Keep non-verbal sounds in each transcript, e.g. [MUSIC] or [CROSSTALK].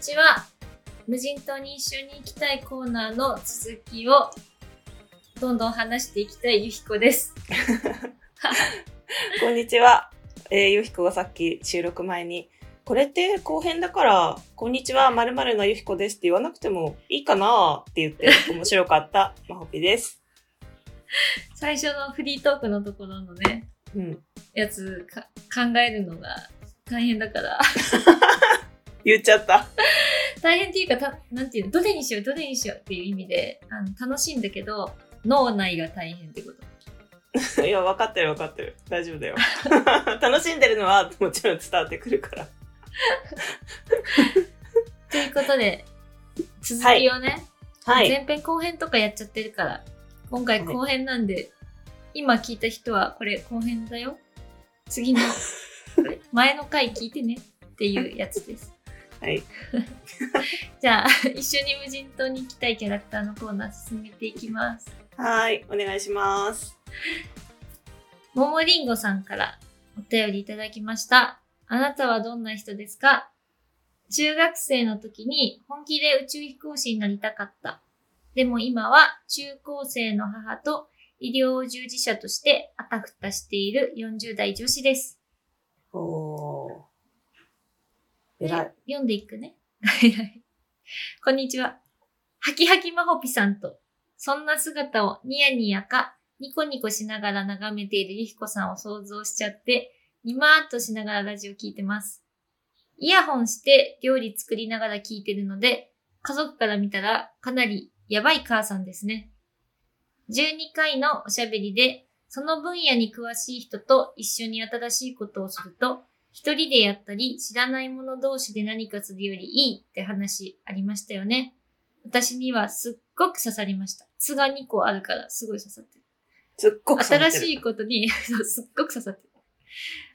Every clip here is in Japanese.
こんにちは。無人島に一緒に行きたいコーナーの続きをどんどん話していきたいゆひこです。[LAUGHS] こんにちは。えー、ゆひこがさっき収録前に、これって後編だから、こんにちは、まるのゆひこですって言わなくてもいいかなって言って、面白かった、[LAUGHS] まほぴです。最初のフリートークのところのね、うん。やつか考えるのが大変だから。[LAUGHS] 言っちゃった。大変っていうかた、なんていうの、どれにしよう、どれにしようっていう意味であの楽しいんだけど、脳内が大変ってこと。[LAUGHS] いや、分かってる分かってる。大丈夫だよ。[LAUGHS] 楽しんでるのはもちろん伝わってくるから。ということで、続きをね、はい。前編後編とかやっちゃってるから、今回後編なんで、今聞いた人はこれ後編だよ。次の、[LAUGHS] 前の回聞いてねっていうやつです。はい。[LAUGHS] じゃあ、一緒に無人島に行きたいキャラクターのコーナー進めていきます。はい。お願いします。ももりんごさんからお便りいただきました。あなたはどんな人ですか？中学生の時に本気で宇宙飛行士になりたかった。でも今は中高生の母と医療従事者としてあたふたしている40代女子です。おー。偉い。で読んでいくね。[LAUGHS] 偉いこんにちは。はきはきまほぴさんと、そんな姿をニヤニヤか、ニコニコしながら眺めているゆひこさんを想像しちゃって、にまーっとしながらラジオ聞いてます。イヤホンして料理作りながら聞いてるので、家族から見たらかなりやばい母さんですね。12回のおしゃべりで、その分野に詳しい人と一緒に新しいことをすると、一人でやったり、知らない者同士で何かするよりいいって話ありましたよね。私にはすっごく刺さりました。巣が2個あるからすごい刺さってる。すっごく新しい。いことに、[LAUGHS] すっごく刺さってる。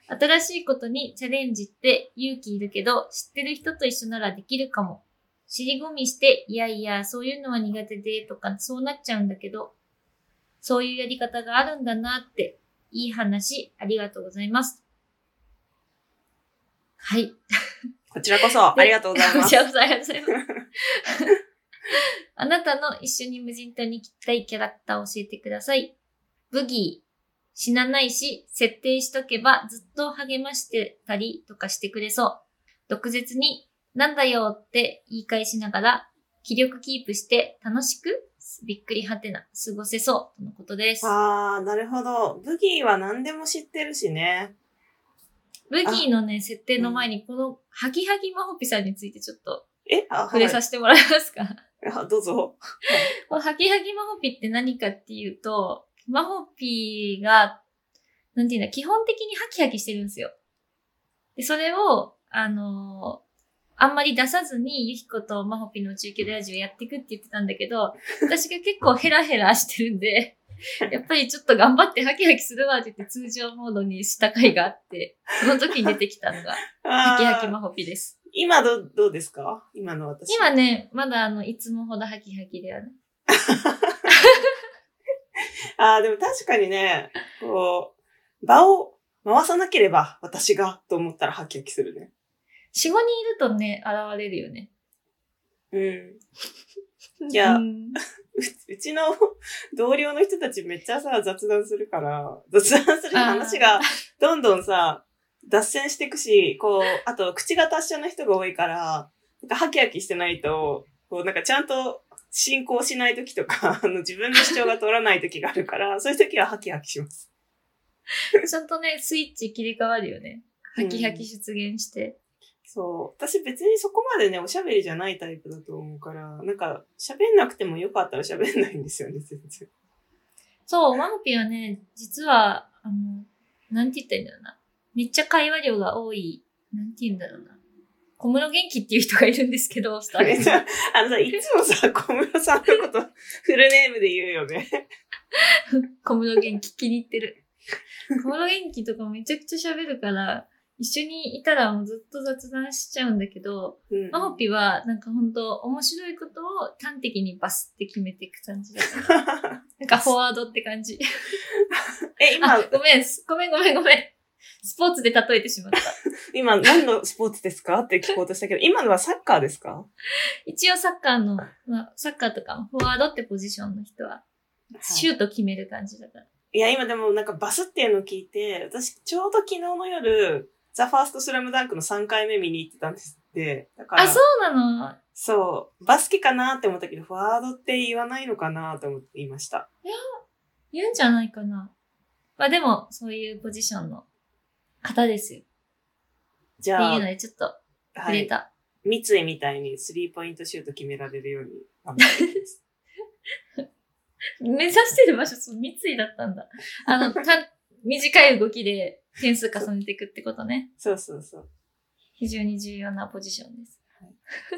新しいことにチャレンジって勇気いるけど、知ってる人と一緒ならできるかも。尻込みして、いやいや、そういうのは苦手で、とか、そうなっちゃうんだけど、そういうやり方があるんだなって、いい話、ありがとうございます。はい。こちらこそ、ありがとうございますじ。ゃあ、ありがとうございます。[LAUGHS] あなたの一緒に無人島に行きたいキャラクターを教えてください。ブギー。死なないし、設定しとけばずっと励ましてたりとかしてくれそう。毒舌に、なんだよって言い返しながら、気力キープして楽しく、びっくりはてな、過ごせそう、とのことです。あー、なるほど。ブギーは何でも知ってるしね。ブギーのね、設定の前に、この、ハキハキマホピさんについてちょっとえ？あ、触れさせてもらえますか、[LAUGHS] あどうぞ。このハキハキマホピって何かっていうと、マホピが、なんていうんだ、基本的にハキハキしてるんですよ。で、それを、あのーあんまり出さずに、ゆひことマホピの中継ラジオやっていくって言ってたんだけど、私が結構ヘラヘラしてるんで、[LAUGHS] やっぱりちょっと頑張ってハキハキするわって言って通常モードにした回があって、その時に出てきたのが、ハあキハキーマホピです。今ど、どうですか？今の私。今ね、まだあの、いつもほどハキハキではない。[LAUGHS] ああ、でも確かにね、こう、場を回さなければ私がと思ったらハキハキするね。4、5人いるとね、現れるよね。うん。いやうんう [LAUGHS] うちの [LAUGHS] 同僚の人たちめっちゃさ、雑談するから、雑談する話がどんどんさ、脱線していくし、こう、あと口が達者な人が多いから、なんかハキハキしてないと、こうなんかちゃんと進行しない時とか、[LAUGHS] あの自分の主張が通らない時があるから、そういう時はハキハキします。ちゃんとね、スイッチ切り替わるよね。ハキハキ出現して。そう。私別にそこまでね、おしゃべりじゃないタイプだと思うから、なんか喋んなくてもよかったら喋んないんですよね、全然。そう、マホピはね、実は、あの、なんて言ったらいいんだろうな。めっちゃ会話量が多い、なんて言うんだろうな。小室元気っていう人がいるんですけど、[LAUGHS] スタッフあのさ、いつもさ、[LAUGHS] 小室さんのことフルネームで言うよね。[LAUGHS] 小室元気気に入ってる。小室元気とかめちゃくちゃ喋るから、一緒にいたらもうずっと雑談しちゃうんだけど、うんマホピはなんか本当面白いことを端的にバスって決めていく感じだから。[LAUGHS] なんかフォワードって感じ。[LAUGHS] え、今あ、、ごめん、ごめんごめんごめん。スポーツで例えてしまった。[LAUGHS] 今何のスポーツですかって聞こうとしたけど、今のはサッカーですか？一応サッカーの、まあ、サッカーとかフォワードってポジションの人は、シュート決める感じだから。いや、今でもなんかバスっていうのを聞いて、私ちょうど昨日の夜、ザ・ファーストスラムダンクの3回目見に行ってたんですって。だから、あ、そうなの？そう。バスケかなって思ったけど、フォワードって言わないのかなと思って言いました。言うんじゃないかな。まあでも、そういうポジションの方ですよ。じゃあっていうの、でちょっとはい。触れた。三井みたいにスリーポイントシュート決められるように頑張っていきます。[LAUGHS] 目指してる場所、そう、三井だったんだ。あの、た [LAUGHS] 短い動きで点数重ねていくってことね。そうそうそう。非常に重要なポジションです。はい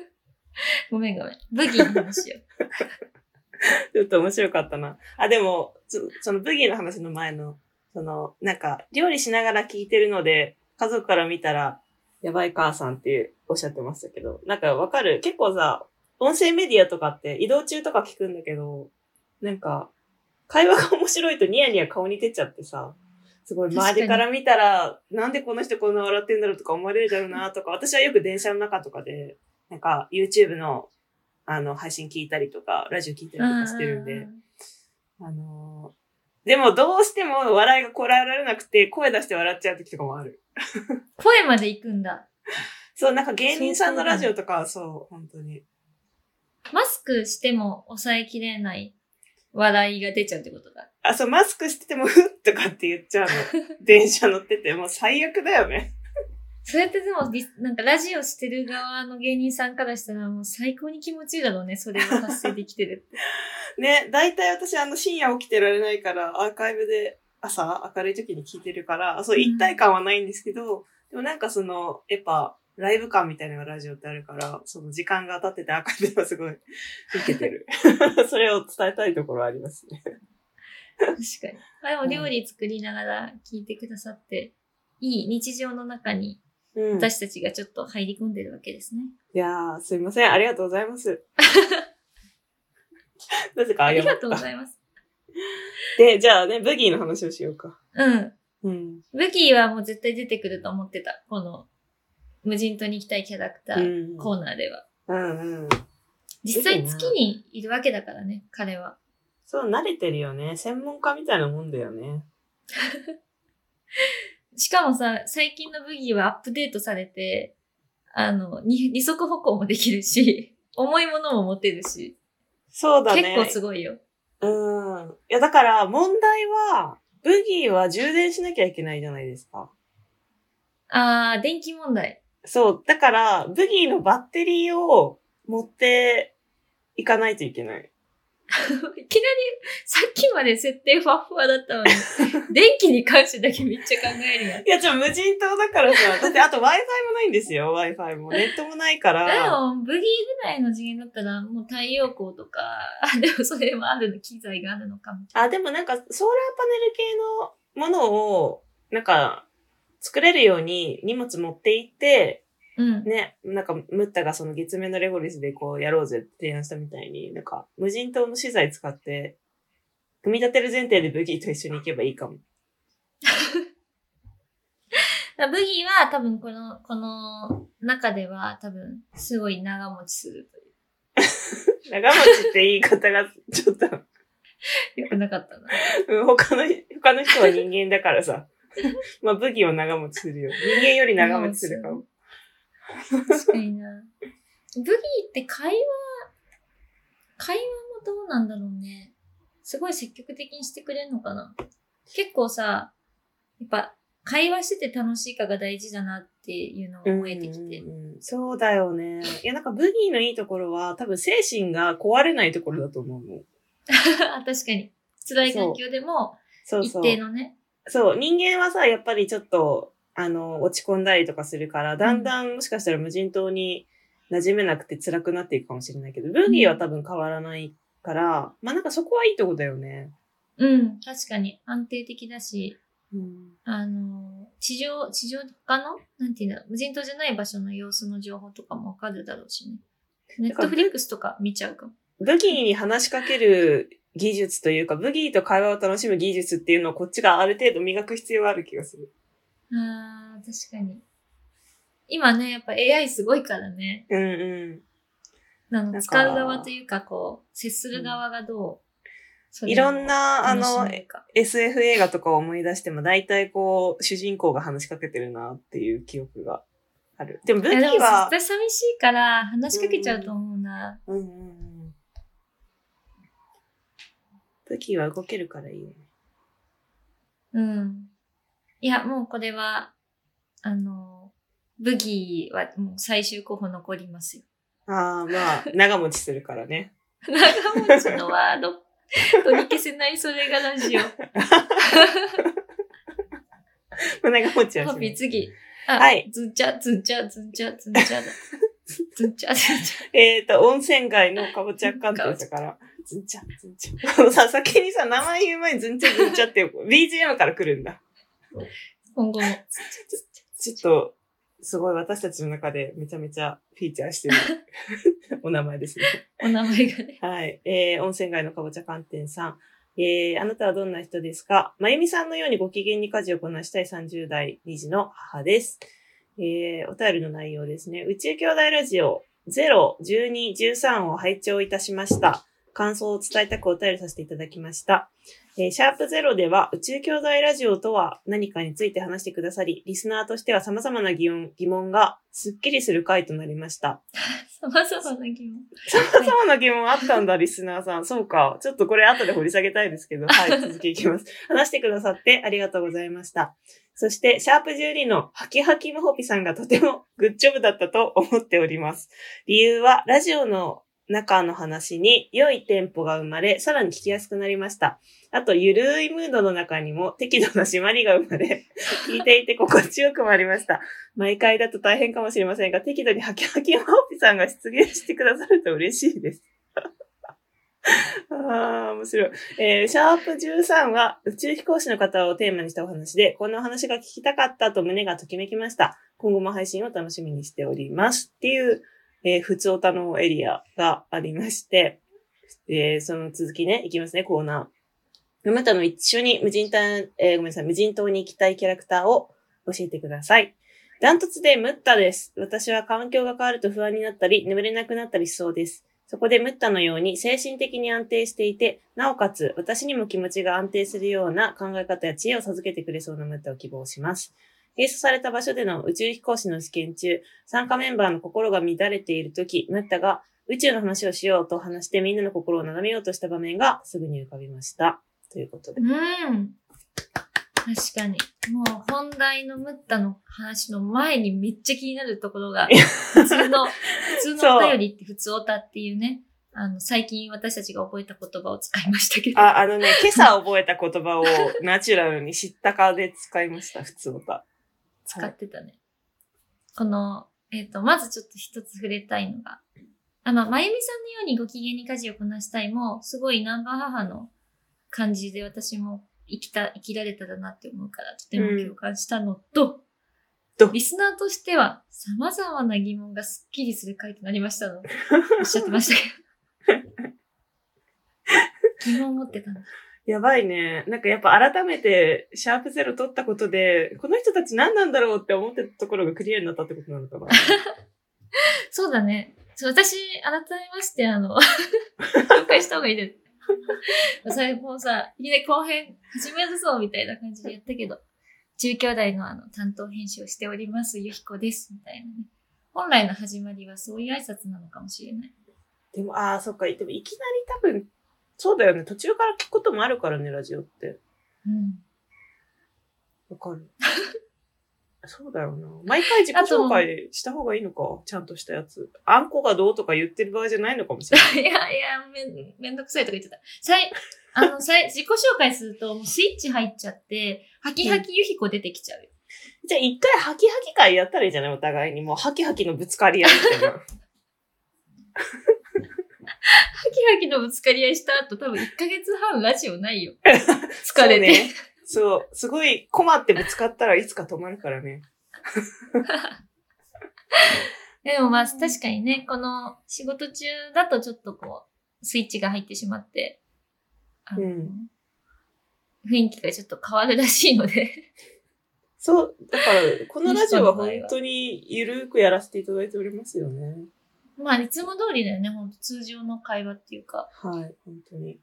[LAUGHS] ごめんごめん。ブギーの話よ。[LAUGHS] ちょっと面白かったな。あ、でも、そそのブギーの話の前の、その、なんか、料理しながら聞いてるので、家族から見たら、やばい母さんっておっしゃってましたけど、なんかわかる？結構さ、音声メディアとかって移動中とか聞くんだけど、なんか、会話が面白いとニヤニヤ顔に出ちゃってさ、すごい周りから見たら、なんでこの人こんな笑ってんだろうとか思われるだろうなとか、私はよく電車の中とかで、なんか YouTube のあの配信聞いたりとか、ラジオ聞いたりとかしてるんで、あのーでもどうしても笑いがこらえられなくて声出して笑っちゃう時とかもある。声まで行くんだ。そう、なんか芸人さんのラジオとかはそう、本当に。マスクしても抑えきれない笑いが出ちゃうってことだ。あ、そう、マスクしててもふっとかって言っちゃうの。[LAUGHS] 電車乗ってて、もう最悪だよね。それってでもなんかラジオしてる側の芸人さんからしたらもう最高に気持ちいいだろうね。それを達成できてるって。[LAUGHS] ね、大体私あの深夜起きてられないから、アーカイブで朝明るい時に聞いてるから、そう、うん一体感はないんですけど、でもなんかその、やっぱ、ライブ感みたいなのがラジオってあるから、その時間が経っててアーカイブはすごい、受けてる。[LAUGHS] それを伝えたいところはありますね。確かに。まあでも料理作りながら聞いてくださって、いい日常の中にうん。い私たちがちょっと入り込んでるわけですね。やー、すいません。ありがとうございます。[LAUGHS] なぜか？ありがとうございます。で、じゃあね、ブギーの話をしようか。うん。うん。武器はもう絶対出てくると思ってた。この、無人島に行きたいキャラクターうん。コーナーでは。うんうん。実際月にいるわけだからね、彼は。そう、慣れてるよね。専門家みたいなもんだよね。[LAUGHS] しかもさ、最近のブギーはアップデートされて、あの、に二足歩行もできるし、[LAUGHS] 重いものも持てるし、そうだね。結構すごいよ。うん。いや、だから、問題は、ブギーは充電しなきゃいけないじゃないですか。あー、電気問題。そう。だから、ブギーのバッテリーを持っていかないといけない。[LAUGHS] いきなり、さっきまで設定ふわふわだったのに、[LAUGHS] 電気に関してだけめっちゃ考えるやん。いや、ちょ、無人島だからさ、[LAUGHS] だってあと Wi-Fi もないんですよ、Wi-Fi も。ネットもないかでら。も、ブギーぐらいの次元だったら、もう太陽光とか、あでもそれもあるの、機材があるのかも。あ、でもなんか、ソーラーパネル系のものを、なんか、作れるように荷物持って行って、うん。ね、なんか、ムッタがその月面のレゴリスでこうやろうぜって提案したみたいに、なんか、無人島の資材使って、組み立てる前提でブギーと一緒に行けばいいかも。ブギーは多分この、この中では多分すごい長持ちするとい [LAUGHS] 長持ちって言い方がちょっと、う。よくなかったな。うん他の、他の人は人間だからさ。[LAUGHS] まあ、ブギーは長持ちするよ。人間より長持ちするかも。確かにな。ブギーって会話、会話もどうなんだろうね。すごい積極的にしてくれるのかな結構さ、やっぱ会話してて楽しいかが大事だなっていうのが思えてきて。うんうんうんそうだよね。いや、なんかブギーのいいところは、多分精神が壊れないところだと思うの。[LAUGHS] 確かに。辛い環境でも一そうそう。定のね。そう、人間はさ、やっぱりちょっと、あの、落ち込んだりとかするから、だんだんもしかしたら無人島に馴染めなくて辛くなっていくかもしれないけど、ブギーは多分変わらないから、まあなんかそこはいいとこだよね。うん、確かに安定的だし、うん。あの、地上、地上他のなんていうんだろう無人島じゃない場所の様子の情報とかもわかるだろうしね。ネットフリックスとか見ちゃうかも。ブギーに話しかける技術というか、ブギーと会話を楽しむ技術っていうのをこっちがある程度磨く必要がある気がする。ああ、確かに。今ね、やっぱ AI すごいからね。うんうん。あの、なんか使う側というか、こう、接する側がどう、それをいろんな、あの、SF 映画とかを思い出しても、大体こう、主人公が話しかけてるなっていう記憶がある。でも武器は、絶対寂しいから話しかけちゃうと思うな。うんうんうん。武器は動けるからいいよね。うん。いや、もうこれは、あの、ブギーはもう最終候補残りますよ。ああ、まあ、長持ちするからね。[LAUGHS] 長持ちのワード、[LAUGHS] 取り消せないそれがラジオ。[LAUGHS] 長持ちはしない。次。あ、はい。ずんちゃ、ずんちゃ、ずんちゃ、ずんちゃだ。ずんちゃ、ずんちえっ、と、温泉街のかぼちゃ関係者から、ずんちゃ、ずんちゃ。あのさ、先にさ、名前言う前にずんちゃ、ずんちゃって、BGM から来るんだ。ゃ。[LAUGHS] 今後も。ちょっと、すごい私たちの中でめちゃめちゃフィーチャーしてる [LAUGHS] お名前ですね。お名前がね。はい。えー、温泉街のかぼちゃ寒天さん。えー、あなたはどんな人ですか？まゆみさんのようにご機嫌に家事をこなしたい30代2児の母です。えー、お便りの内容ですね。宇宙兄弟ラジオ0、12、13を拝聴いたしました。感想を伝えたくお便りさせていただきました。えーシャープゼロでは宇宙兄弟ラジオとは何かについて話してくださり、リスナーとしては様々な疑問疑問がすっきりする回となりました。様々な疑問。様々な疑問あったんだ、リスナーさん。そうか。ちょっとこれ後で掘り下げたいですけど、[LAUGHS] はい、続きいきます。話してくださってありがとうございました。そして、シャープ12のハキハキマホピさんがとてもグッジョブだったと思っております。理由は、ラジオの中の話に良いテンポが生まれ、さらに聞きやすくなりました。あと、ゆるいムードの中にも適度な締まりが生まれ、[LAUGHS] 聞いていて心地よくもありました。毎回だと大変かもしれませんが、適度にハキハキマホピさんが出現してくださると嬉しいです。[LAUGHS] ああ、面白い。えーシャープ13は宇宙飛行士の方をテーマにしたお話で、こんなお話が聞きたかったと胸がときめきました。今後も配信を楽しみにしております。っていう、えー、普通おたのエリアがありまして、えーその続きね、いきますね、コーナー。またの一緒に無人島、えーごめんなさい、無人島に行きたいキャラクターを教えてください。ダントツでムッタです。私は環境が変わると不安になったり、眠れなくなったりしそうです。そこでムッタのように精神的に安定していて、なおかつ私にも気持ちが安定するような考え方や知恵を授けてくれそうなムッタを希望します。閉鎖された場所での宇宙飛行士の試験中、参加メンバーの心が乱れているとき、ムッタが宇宙の話をしようと話してみんなの心を眺めようとした場面がすぐに浮かびました。ということで。うん。確かに。もう本題のムッタの話の前にめっちゃ気になるところが、[LAUGHS] 普通の、普通のお便りって普通おたっていうね、あの、最近私たちが覚えた言葉を使いましたけど。あ、あのね、今朝覚えた言葉をナチュラルに知ったかで使いました、普通歌。使ってたね。この、えっ、と、まずちょっと一つ触れたいのが、あの、まゆみさんのようにご機嫌に家事をこなしたいも、すごいナンバー母の感じで私も生きた、生きられたらなって思うから、とても共感したのと、とリスナーとしては様々な疑問がスッキリする回となりましたの。[LAUGHS] おっしゃってましたけど。疑問を持ってたんだ。やばいね。なんかやっぱ改めて、シャープゼロ取ったことで、この人たち何なんだろうって思ってたところがクリアになったってことなのかな。[LAUGHS] そうだね。私、改めまして、あの、紹介した方がいいです。[LAUGHS] それもうさ、いきなり後編始めるぞみたいな感じでやったけど、中兄弟のあの担当編集をしております、ゆひこです、みたいなね。本来の始まりはそういう挨拶なのかもしれない。でも、ああ、そっか。でもいきなり多分、そうだよね。途中から聞くこともあるからね、ラジオって。うん。わかる。[LAUGHS] そうだよな。毎回自己紹介した方がいいのかちゃんとしたやつ。あんこがどうとか言ってる場合じゃないのかもしれない。[LAUGHS] いやいや、めん、めんどくさいとか言ってた。さい、あの、[LAUGHS] さい、自己紹介すると、もうスイッチ入っちゃって、ハキハキゆひこ出てきちゃうよ。じゃあ一回ハキハキ会やったらいいじゃないお互いに。もうハキハキのぶつかり合いみたいな。ハキハキのぶつかり合いした後、多分1ヶ月半ラジオないよ。[LAUGHS] 疲れて。そうね。そう。すごい困ってぶつかったらいつか止まるからね。[LAUGHS] でもまあ確かにね、この仕事中だとちょっとこう、スイッチが入ってしまって、うん雰囲気がちょっと変わるらしいので、そう、だから、このラジオは本当にゆるくやらせていただいておりますよね。まあ、いつも通りだよね、ほんと通常の会話っていうか。はい、本当に。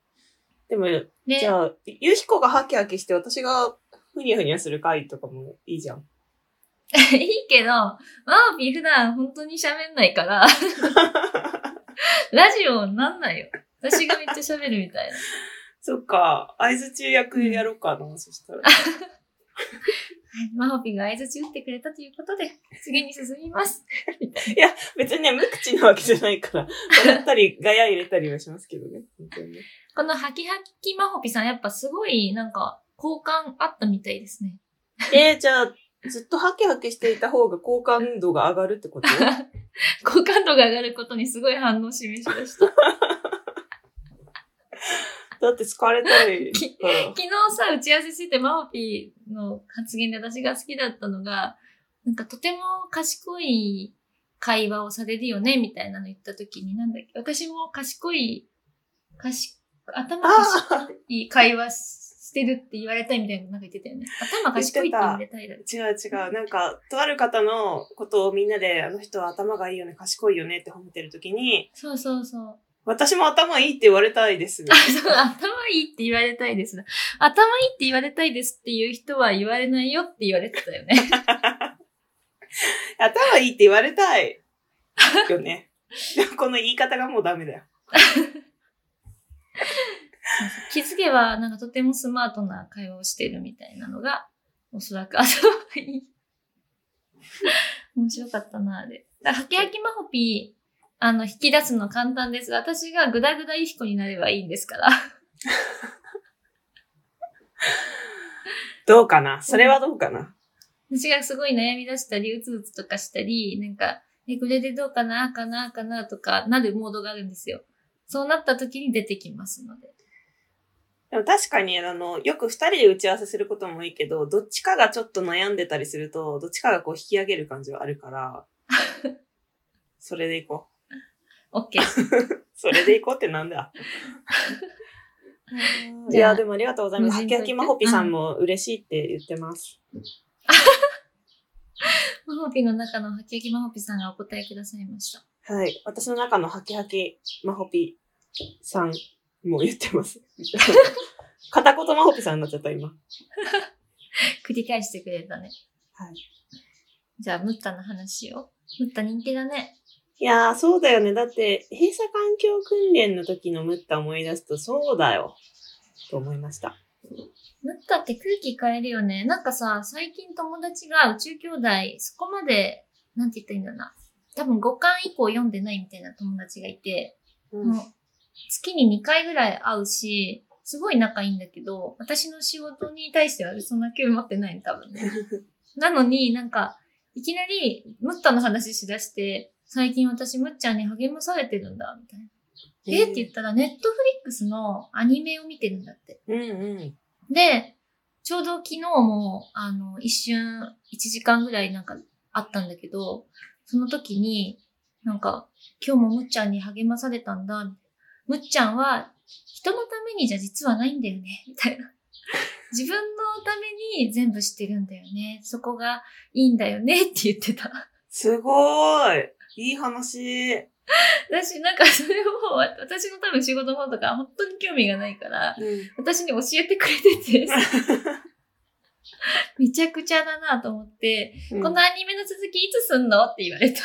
でも、ね、じゃあ、ゆひこがハキハキして私がふにゃふにゃする回とかもいいじゃん。[LAUGHS] いいけど、マオピー普段本当に喋んないから、ラジオなんないよ。私がめっちゃ喋るみたいな。[LAUGHS] そっか、合図中役やろうかな、そしたら。[LAUGHS] マオピーが合図打ってくれたということで、次に進みます。い [LAUGHS] いや、別にね、無口なわけじゃないから、[LAUGHS] 笑ったり、ガヤ入れたりはしますけどね。ねこのハキハキマホピさん、やっぱすごい、なんか、好感あったみたいですね。えー、じゃあ、ずっとハキハキしていた方が好感度が上がるってこと？[LAUGHS] 好感度が上がることにすごい反応を示しました。だって疲れたりから。昨日さ、打ち合わせしててマホピーの発言で私が好きだったのが、なんかとても賢い会話をされるよね、みたいなの言った時に、なんだっけ、私も賢い、賢、頭賢い会話してるって言われたいみたいなのなんか言ってたよね。頭賢いって言われたいだろ。違う違う。なんか、とある方のことをみんなで、あの人は頭がいいよね、賢いよねって褒めてるときに、そうそうそう。私も頭いいって言われたいです。あ、そう、頭いいって言われたいです。頭いいって言われたいですっていう人は言われないよって言われてたよね。[LAUGHS] 頭いいって言われたい。よね。[LAUGHS] この言い方がもうダメだよ。[LAUGHS] 気づけば、なんかとてもスマートな会話をしてるみたいなのが、おそらく頭がいい。面白かったな、あれ。ハキハキマホピー、あの、引き出すの簡単です。私がグダグダイヒコになればいいんですから。どうかな？それはどうかな？私がすごい悩み出したり、うつうつとかしたり、なんか、え、これでどうかな、あかな、あかな、とか、なるモードがあるんですよ。そうなった時に出てきますので。でも確かに、あの、よく二人で打ち合わせすることもいいけど、どっちかがちょっと悩んでたりすると、どっちかがこう引き上げる感じはあるから、[LAUGHS] それでいこ OK。う。[LAUGHS] それでいこうってなんだ？いじゃあや、でもありがとうございます。はきはきまほぴさんも嬉しいって言ってます。マホピの中のハキハキマホピさんがお答えくださいました。はい。私の中のはきはきまほぴさんも言ってます。[LAUGHS] 片言まほぴさんになっちゃった、今。[LAUGHS] 繰り返してくれたね。はい。じゃあ、ムッタの話を。ムッタ人気だね。いやー、そうだよね。だって、閉鎖環境訓練の時のムッタ思い出すと、そうだよ。と思いました。ムッタって空気変えるよね。なんかさ、最近友達が宇宙兄弟、そこまで、なんて言ったらいいんだろうな。多分5巻以降読んでないみたいな友達がいて、うんもう月に2回ぐらい会うし、すごい仲いいんだけど、私の仕事に対してはそんな興味持ってないの、多分ね。[LAUGHS] なのになんか、いきなり、ムッタの話しだして、最近私ムッちゃんに励まされてるんだ、みたいな。えって言ったら、ネットフリックスのアニメを見てるんだって。うんうん。で、ちょうど昨日も、あの、一瞬、1時間ぐらいなんかあったんだけど、その時に、なんか、今日もむっちゃんに励まされたんだ、むっちゃんは、人のためにじゃ実はないんだよね、[LAUGHS] みたいな。自分のために全部してるんだよね。そこがいいんだよねって言ってた。すごーい。いい話。私、なんかそれを、私の多分仕事のことか本当に興味がないから、うん。私に教えてくれてて、[LAUGHS] めちゃくちゃだなと思って、このアニメの続きいつすんのって言われた。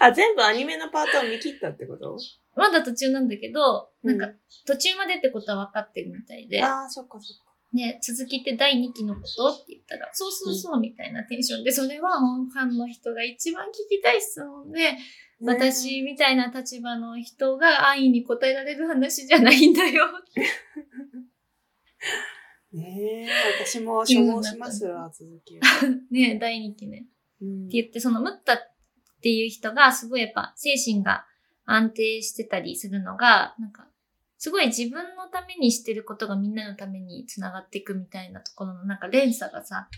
[LAUGHS] あ、全部アニメのパートを見切ったってこと？まだ途中なんだけど、うんなんか途中までってことは分かってるみたいで、ああ、そっかそっか。ね、続きって第2期のことって言ったら、そうそうそうみたいなテンションで、それはファンの人が一番聞きたい質問で、私みたいな立場の人が安易に答えられる話じゃないんだよ。[LAUGHS] ねえ、私も所望しますわ、続きは。[LAUGHS] ね、第2期ね。うんって言って、そのムッタっていう人がすごいやっぱ精神が安定してたりするのが、なんか、すごい自分のためにしてることがみんなのためにつながっていくみたいなところのなんか連鎖がさ、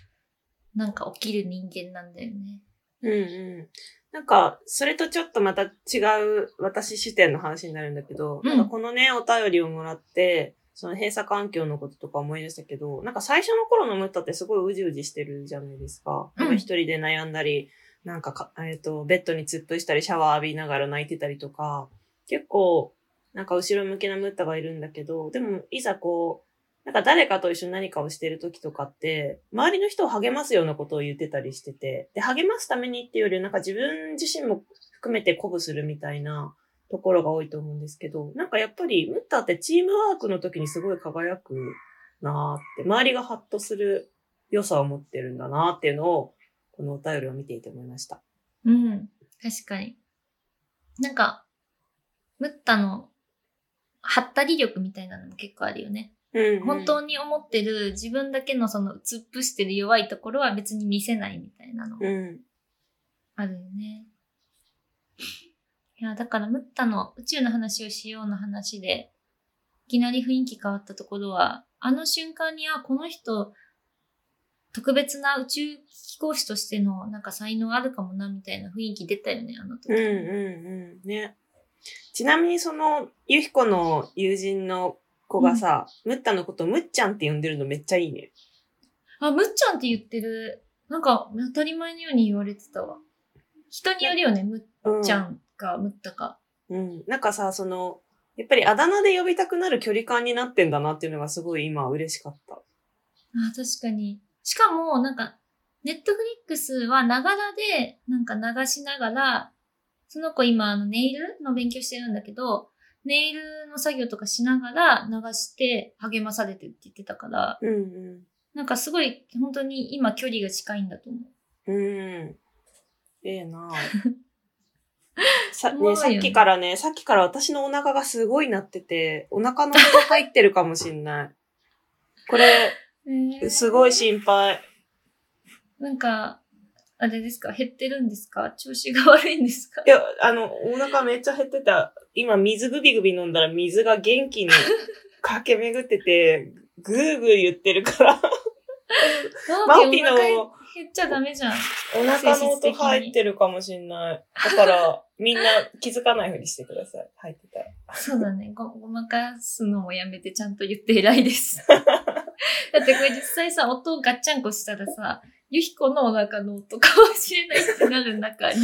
なんか起きる人間なんだよね。うんうん。なんか、それとちょっとまた違う私視点の話になるんだけど、うんなんかこのね、お便りをもらって、その閉鎖環境のこととか思い出したけど、なんか最初の頃のムッタってすごいうじうじしてるじゃないですか。うん一人で悩んだり、なんかか、えっ、と、ベッドに突っ伏したり、シャワー浴びながら泣いてたりとか、結構、なんか後ろ向きなムッタがいるんだけど、でも、いざこう、なんか誰かと一緒に何かをしてる時とかって、周りの人を励ますようなことを言ってたりしてて、で、励ますためにっていうより、なんか自分自身も含めて鼓舞するみたいなところが多いと思うんですけど、なんかやっぱり、ムッタってチームワークの時にすごい輝くなーって、周りがハッとする良さを持ってるんだなーっていうのを、このお便りを見ていて思いました。うん。確かに。なんか、ムッタの、ハったり力みたいなのも結構あるよね。うん、本当に思ってる自分だけのその突っ伏してる弱いところは別に見せないみたいなのうん。あるよね。いや、だからムッタの宇宙の話をしようの話で、いきなり雰囲気変わったところは、あの瞬間に、あ、この人、特別な宇宙飛行士としてのなんか才能あるかもな、みたいな雰囲気出たよね、あの時。うんうんうん。ね。ちなみにその、ゆひこの友人の子がさ、ムッタのことむっちゃんって呼んでるのめっちゃいいね。あ、むっちゃんって言ってる。なんか、当たり前のように言われてたわ。人によるよね、むっうん。ちゃんか、むったか。うん。なんかさ、その、やっぱりあだ名で呼びたくなる距離感になってんだなっていうのがすごい今嬉しかった。あ、確かに。しかも、なんか、ネットフリックスはながらで、なんか流しながら、その子今、あの、ネイルの勉強してるんだけど、ネイルの作業とかしながら流して励まされてるって言ってたから、うんなんかすごい、本当に今距離が近いんだと思う。うん。うん。ええな [LAUGHS] さ、ねね、さっきからね、さっきから私のお腹がすごいなってて、お腹の音が入ってるかもしんない。これ、[LAUGHS] すごい心配。なんか、あれですか？減ってるんですか？調子が悪いんですか？いや、あの、お腹めっちゃ減ってた。今、水グビグビ飲んだら水が元気に [LAUGHS] 駆け巡ってて、ぐーぐー言ってるから、マオピのお腹減っちゃダメじゃん。お腹の音入ってるかもしんない。だから、みんな気づかないふうにしてください。入ってたら。そうだね。ご、ごまかすのもやめてちゃんと言って偉いです。[LAUGHS] だってこれ実際さ、音をガッチャンコしたらさ、ゆひこのお腹の音かもしれないってなる中に、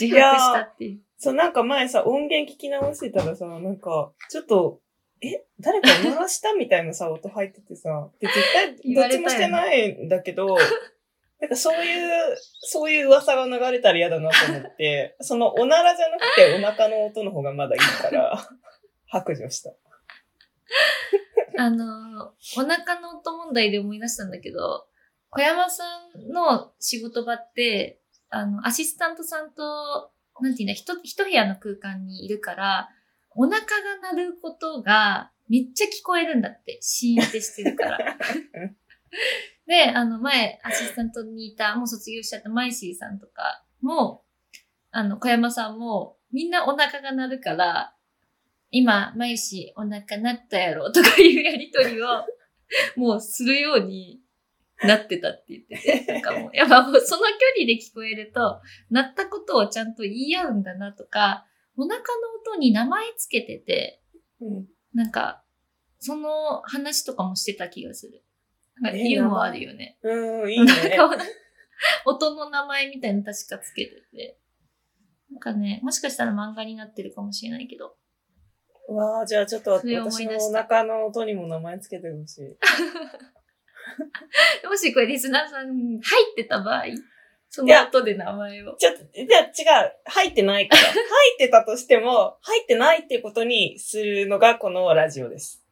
自白したっていう。そう、なんか前さ、音源聞き直してたらさ、なんか、ちょっと、え誰か鳴らしたみたいなさ、音入っててさ、で、絶対、[LAUGHS] どっちもしてないんだけど、なんかそういう、そういう噂が流れたら嫌だなと思って、[LAUGHS] そのおならじゃなくてお腹の音の方がまだいいから、白状した。あの、お腹の音問題で思い出したんだけど、小山さんの仕事場って、あの、アシスタントさんと、なんていうんだ、一一部屋の空間にいるから、お腹が鳴ることがめっちゃ聞こえるんだって、シーンってしてるから。[LAUGHS] で、あの、前、アシスタントにいた、もう卒業しちゃったマイシーさんとかも、あの、小山さんも、みんなお腹が鳴るから、今、マイシーお腹鳴ったやろとかいうやりとりを、もうするようになってたって言ってて、[LAUGHS] なんかもう、やっぱその距離で聞こえると、鳴ったことをちゃんと言い合うんだなとか、お腹の音に名前つけてて、うん。なんか、その話とかもしてた気がする。なんかえユーモアあるよね。うん、いいね。音の名前みたいなの確かつけてて。なんかね、もしかしたら漫画になってるかもしれないけど。わあ、じゃあちょっと私のお腹の音にも名前つけてほしい。[LAUGHS] [LAUGHS] もしこれリスナーさん入ってた場合、そいやの後で名前を。ちょっと、じゃあ違う。入ってないから。[LAUGHS] 入ってたとしても、入ってないっていうことにするのがこのラジオです。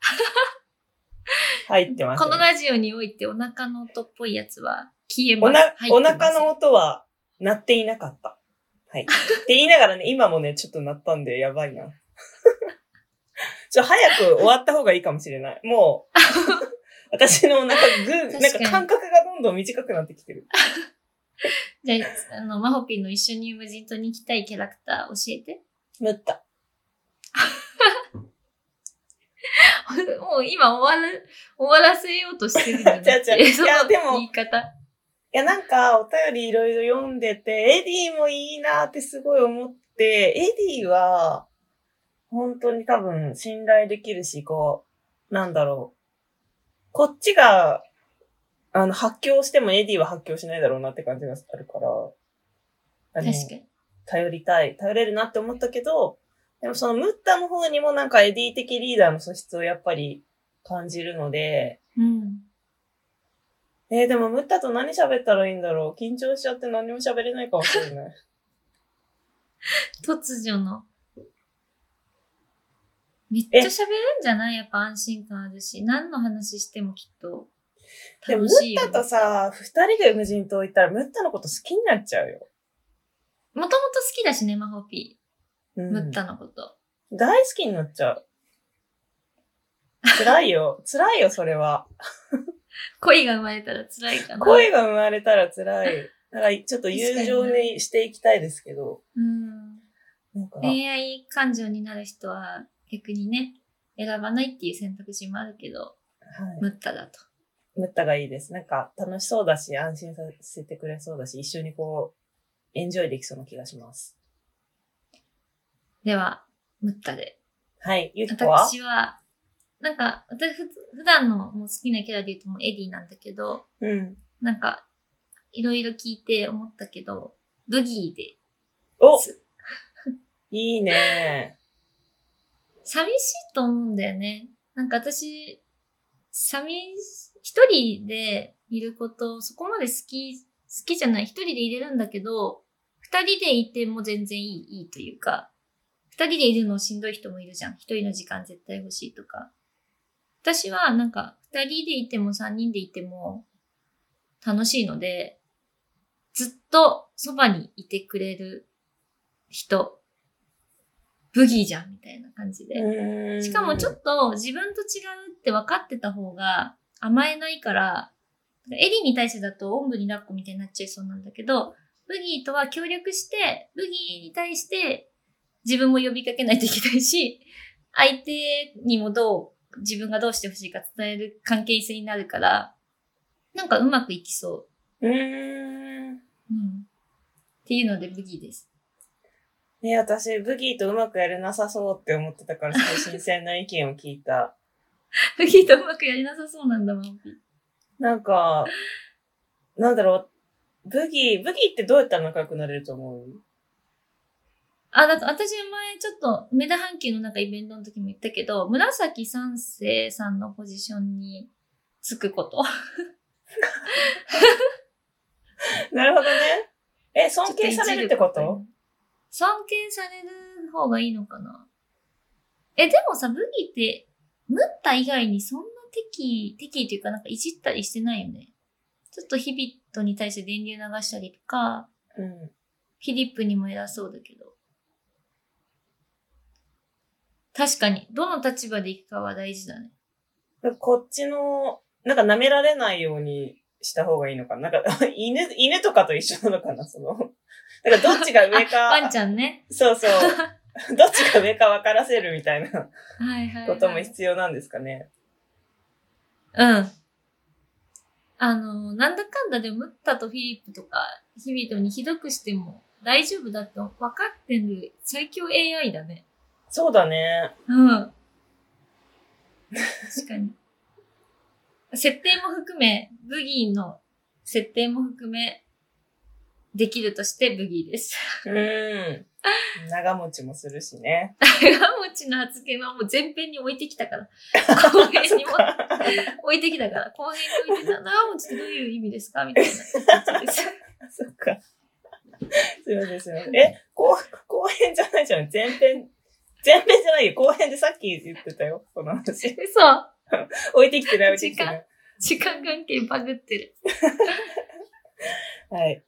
[LAUGHS] 入ってます、このラジオにおいてお腹の音っぽいやつは消えおます。な、お入ってません腹の音は鳴っていなかった。はい。って言いながらね、今もね、ちょっと鳴ったんでやばいな。ちょ、早く終わった方がいいかもしれない。もう、私のお腹グー、なんか感覚がどんどん短くなってきてる。[LAUGHS] じゃあ、あの、マホピーの一緒に無人島に行きたいキャラクター教えて。縫った。[LAUGHS] もう今終わる、終わらせようとしてるんじゃなくて違う違うそのいやでも言い方。いや、なんか、お便りいろいろ読んでて、エディもいいなってすごい思って、エディは、本当に多分信頼できるし、こう、なんだろう。こっちが、あの、発狂してもエディは発狂しないだろうなって感じがあるから。確かに。頼りたい。頼れるなって思ったけど、でもそのムッタの方にもなんかエディ的リーダーの素質をやっぱり感じるので、うん。えー、でもムッタと何喋ったらいいんだろう緊張しちゃって何も喋れないかもしれない。[LAUGHS] 突如の。めっちゃ喋るんじゃない？やっぱ安心感あるし、何の話してもきっとでもム楽しいよ。ッタとさ、二人で無人島行ったらムッタのこと好きになっちゃうよ。もともと好きだしね、マホピー。うんムッタのこと。大好きになっちゃう。辛いよ。[LAUGHS] 辛いよ、それは。恋が生まれたら辛いかな。恋が生まれたら辛い。だから、ちょっと友情にしていきたいですけど。うん。なんか、恋愛感情になる人は逆にね、選ばないっていう選択肢もあるけど、はい。ムッタだと。ムッタがいいです。なんか、楽しそうだし、安心させてくれそうだし、一緒にこう、エンジョイできそうな気がします。では、ムッタで。はい。ゆきこは？私は、なんか、私ふ普段のもう好きなキャラで言うともうエディなんだけど、うん。なんか、いろいろ聞いて思ったけど、ブギーでおす。いいね寂しいと思うんだよね。なんか私、寂し、一人でいること、そこまで好き、好きじゃない。一人でいれるんだけど、二人でいても全然いい、いいというか、二人でいるのしんどい人もいるじゃん。一人の時間絶対欲しいとか。私はなんか、二人でいても三人でいても楽しいので、ずっとそばにいてくれる人、ブギーじゃんみたいな感じで。しかもちょっと自分と違うって分かってた方が甘えないから、エリに対してだとおんぶに抱っこみたいになっちゃいそうなんだけど、ブギーとは協力して、ブギーに対して自分も呼びかけないといけないし、相手にもどう、自分がどうしてほしいか伝える関係性になるから、なんかうまくいきそうーん。う。うん。っていうのでブギーです。ね私、ブギーとうまくやれなさそうって思ってたから、すごい新鮮な意見を聞いた。ブギーとうまくやりなさそうなんだもん。なんか、なんだろう、ブギー、ブギーってどうやったら仲良くなれると思う？あ、だから私前ちょっと、メダ半球のなんかイベントの時も言ったけど、紫三世さんのポジションにつくこと。[LAUGHS] なるほどね。え、尊敬されるってこと？尊敬される方がいいのかな？え、でもさ、ブギーって、ムッタ以外にそんな敵、敵っていうかなんかいじったりしてないよね。ちょっとヒビットに対して電流流したりとか、うん。フィリップにも偉そうだけど。確かに、どの立場で行くかは大事だね。こっちの、なんか舐められないようにした方がいいのかな？なんか、[LAUGHS] 犬、犬とかと一緒なのかな？その、なんかどっちが上か、[LAUGHS] ワンちゃんね。そうそう。[LAUGHS] どっちが上か分からせるみたいなはいはい、はい。ことも必要なんですかね？うん。あの、なんだかんだでムッタとフィリップとか、ヒビトにひどくしても大丈夫だって分かってる最強 AI だね。そうだね。うん。確かに。設定も含め、ブギーの設定も含め、できるとしてブギーです。うん。長持ちもするしね。長持ちの発言はもう前編に置いてきたから。[LAUGHS] 後編にも置いてきたから。後編に置いてた。長持ちってどういう意味ですかみたいな感じです。[LAUGHS] そっか。すいません、すいません。え、後、後編じゃないじゃん。前編。前編じゃないよ。後編でさっき言ってたよ。この話。[LAUGHS] 嘘 [LAUGHS] 置いてきてない、置いてきてない。時間関係バグってる。[LAUGHS] はい。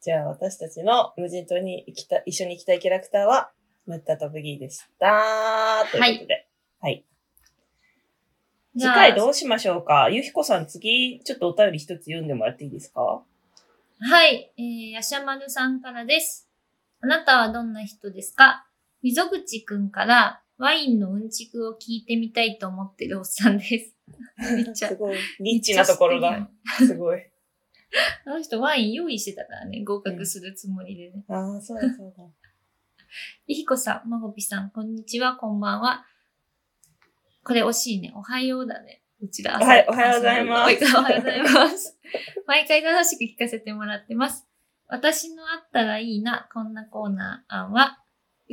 じゃあ、私たちの無人島に行きた、一緒に行きたいキャラクターは、ムッタとブギーでした。ということで。はい。次回どうしましょうか？ゆひこさん、次、ちょっとお便り一つ読んでもらっていいですか？はい、えー、やしゃまるさんからです。あなたはどんな人ですか？溝口くんからワインのうんちくを聞いてみたいと思ってるおっさんです。[LAUGHS] めっちゃすごい。ニッチなところめっちゃだ知。ってるすごい。よあの人ワイン用意してたからね、合格するつもりでね。ああ、そうだそうだ。ゆひこさん、まほぴさん、こんにちは、こんばんは。これ惜しいね。おはようだね。うちらはようおはようございます朝おはようございます。[LAUGHS] 毎回楽しく聞かせてもらってます。私のあったらいいな、こんなコーナー案は、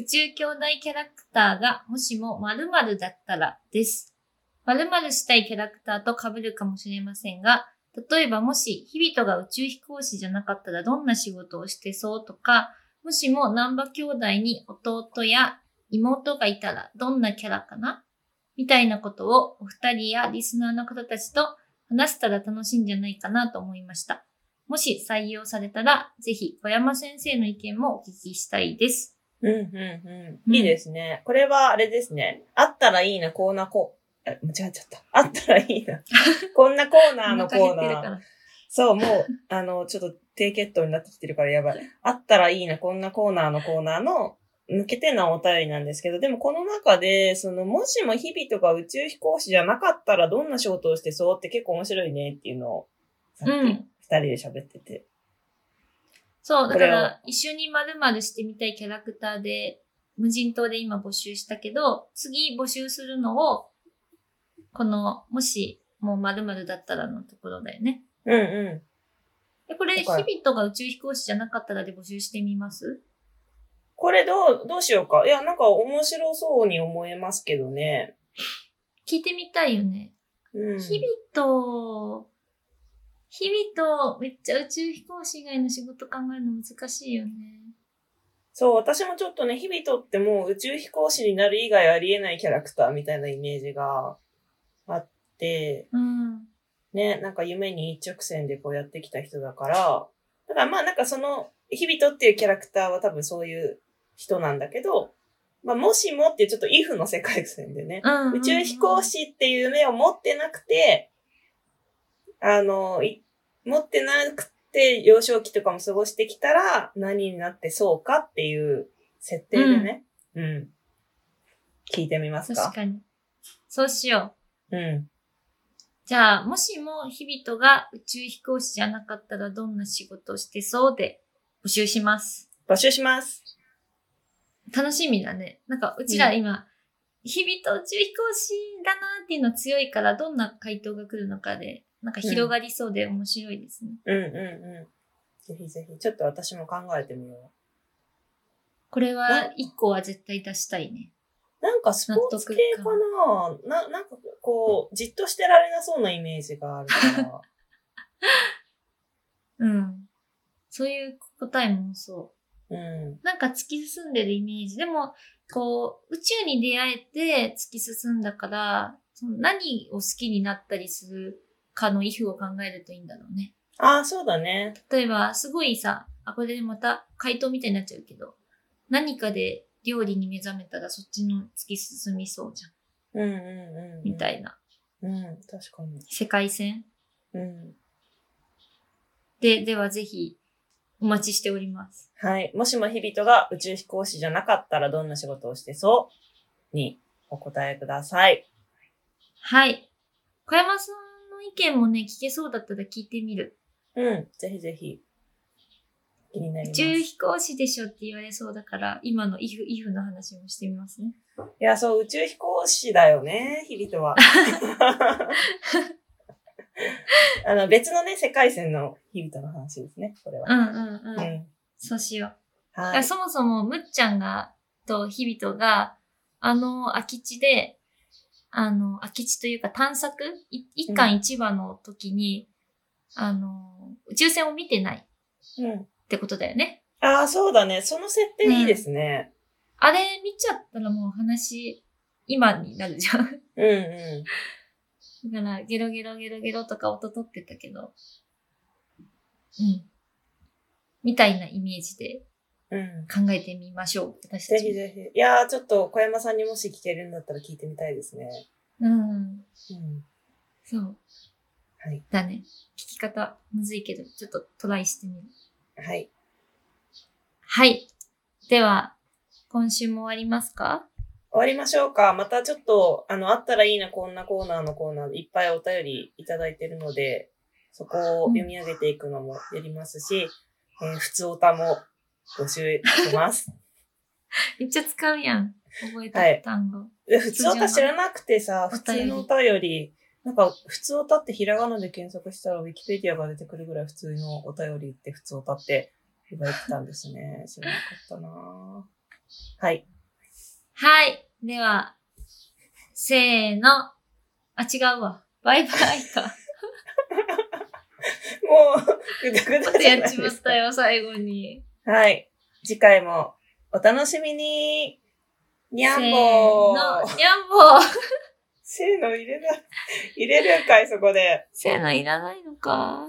宇宙兄弟キャラクターがもしも〇〇だったらです。〇〇したいキャラクターと被るかもしれませんが、例えばもし、日々とが宇宙飛行士じゃなかったらどんな仕事をしてそうとか、もしも南波兄弟に弟や妹がいたらどんなキャラかな？みたいなことをお二人やリスナーの方たちと話せたら楽しいんじゃないかなと思いました。もし採用されたら、ぜひ小山先生の意見もお聞きしたいです。うん、うん、うん。いいですね。これはあれですね。あったらいいな、こんなこ間違えちゃった。あったらいいな。[LAUGHS] こんなコーナーのコーナー。そう、もう、あの、ちょっと低血糖になってきてるからやばい。あったらいいな、こんなコーナーのコーナーの、抜けてのお便りなんですけど、でもこの中で、その、もしも日々とか宇宙飛行士じゃなかったらどんな仕事をしてそうって結構面白いねっていうのを、さっきうん二人で喋ってて。そう、だから一緒に〇〇してみたいキャラクターで、無人島で今募集したけど、次募集するのを、この、もし、もう〇〇だったらのところだよね。うんうえ、これ、日だから々とが宇宙飛行士じゃなかったらで募集してみます？ん。これどう、どうしようか。いや、なんか面白そうに思えますけどね。聞いてみたいよね。うん。日々と、日々とめっちゃ宇宙飛行士以外の仕事考えるの難しいよね。そう、私もちょっとね、日々とっても宇宙飛行士になる以外ありえないキャラクターみたいなイメージがあって、うん。ね、なんか夢に一直線でこうやってきた人だから、だからまあなんかその、日々とっていうキャラクターは多分そういう人なんだけど、まあもしもっていうちょっとイフの世界線でね、うん。宇宙飛行士っていう夢を持ってなくて、あの、い持ってなくて幼少期とかも過ごしてきたら何になってそうかっていう設定でね、うん。聞いてみますか？確かに。そうしよう。うん。じゃあ、もしも日々とが宇宙飛行士じゃなかったらどんな仕事をしてそうで募集します。募集します。楽しみだね。なんか、うちら今、日々と宇宙飛行士だなっていうの強いから、どんな回答が来るのかで、なんか広がりそうで面白いですね。うんうんうん。ぜひぜひ。ちょっと私も考えてみよこれは、一個は絶対出したいね。う。なんかスポーツ系かなな、なんかこう、じっとしてられなそうなイメージがあるから。[LAUGHS] うん。そういう答えもそう。うん。なんか突き進んでるイメージ。でも、こう、宇宙に出会えて突き進んだから、その何を好きになったりするかのイフを考えるといいんだろうね。ああ、そうだね。例えば、すごいさ、あ、これでまた回答みたいになっちゃうけど、何かで料理に目覚めたらそっちの突き進みそうじゃん。うんうんうん、うん。みたいな。うん、確かに。世界線うん。で、ではぜひ、お待ちしております。はい。もしも日々とが宇宙飛行士じゃなかったらどんな仕事をしてそう？にお答えください。はい。小山さんの意見もね、聞けそうだったら聞いてみる。うん。ぜひぜひ。気になり宇ます。宙飛行士でしょって言われそうだから、今のイフ、イフの話もしてみますね。いや、そう、宇宙飛行士だよね、日々とは。[LAUGHS] あの、別のね、世界線の日々との話ですね、これは。うんうんうん。うん。そうしよう。はい。そもそも、むっちゃんが、と日々とが、あの、空き地で、あの、空き地というか探索い一巻一話の時に、あの、宇宙船を見てないっうん。てことだよね。ああ、そうだね。その設定いいですね。あれ見ちゃったらもう話、今になるじゃん。うんうだから、ゲロゲロゲロゲロとか音取ってたけど、うん。みたいなイメージでん。うん。考えてみましょう。私たちも。ぜひぜひ。いやー、ちょっと小山さんにもし聞けるんだったら聞いてみたいですね。うん。うん。そう。はい。だね。聞き方むずいけど、ちょっとトライしてみる。はい。はい。では、今週も終わりますか？終わりましょうか。またちょっと、あの、あったらいいな、こんなコーナーのコーナーでいっぱいお便りいただいてるので、そこを読み上げていくのもやりますし、えー普通おたも募集します。[LAUGHS] めっちゃ使うやん。覚えたはい単語。で普通歌知らなくてさ、普通の歌より、なんか、普通歌ってひらがなで検索したらウィキペディアが出てくるぐらい普通のお便りって普通歌って言われてたんですね。知らなかったなはい。はい。では、せーの。あ、違うわ。バイバイか。[LAUGHS] もう、ぐだぐまだたじゃやっちまないですか。ったよ、最後に。はい。次回もお楽しみに。にゃんぼせー。にゃんぼー。[LAUGHS] せーの入れな、入れるんかい、そこで。せーのいらないのか。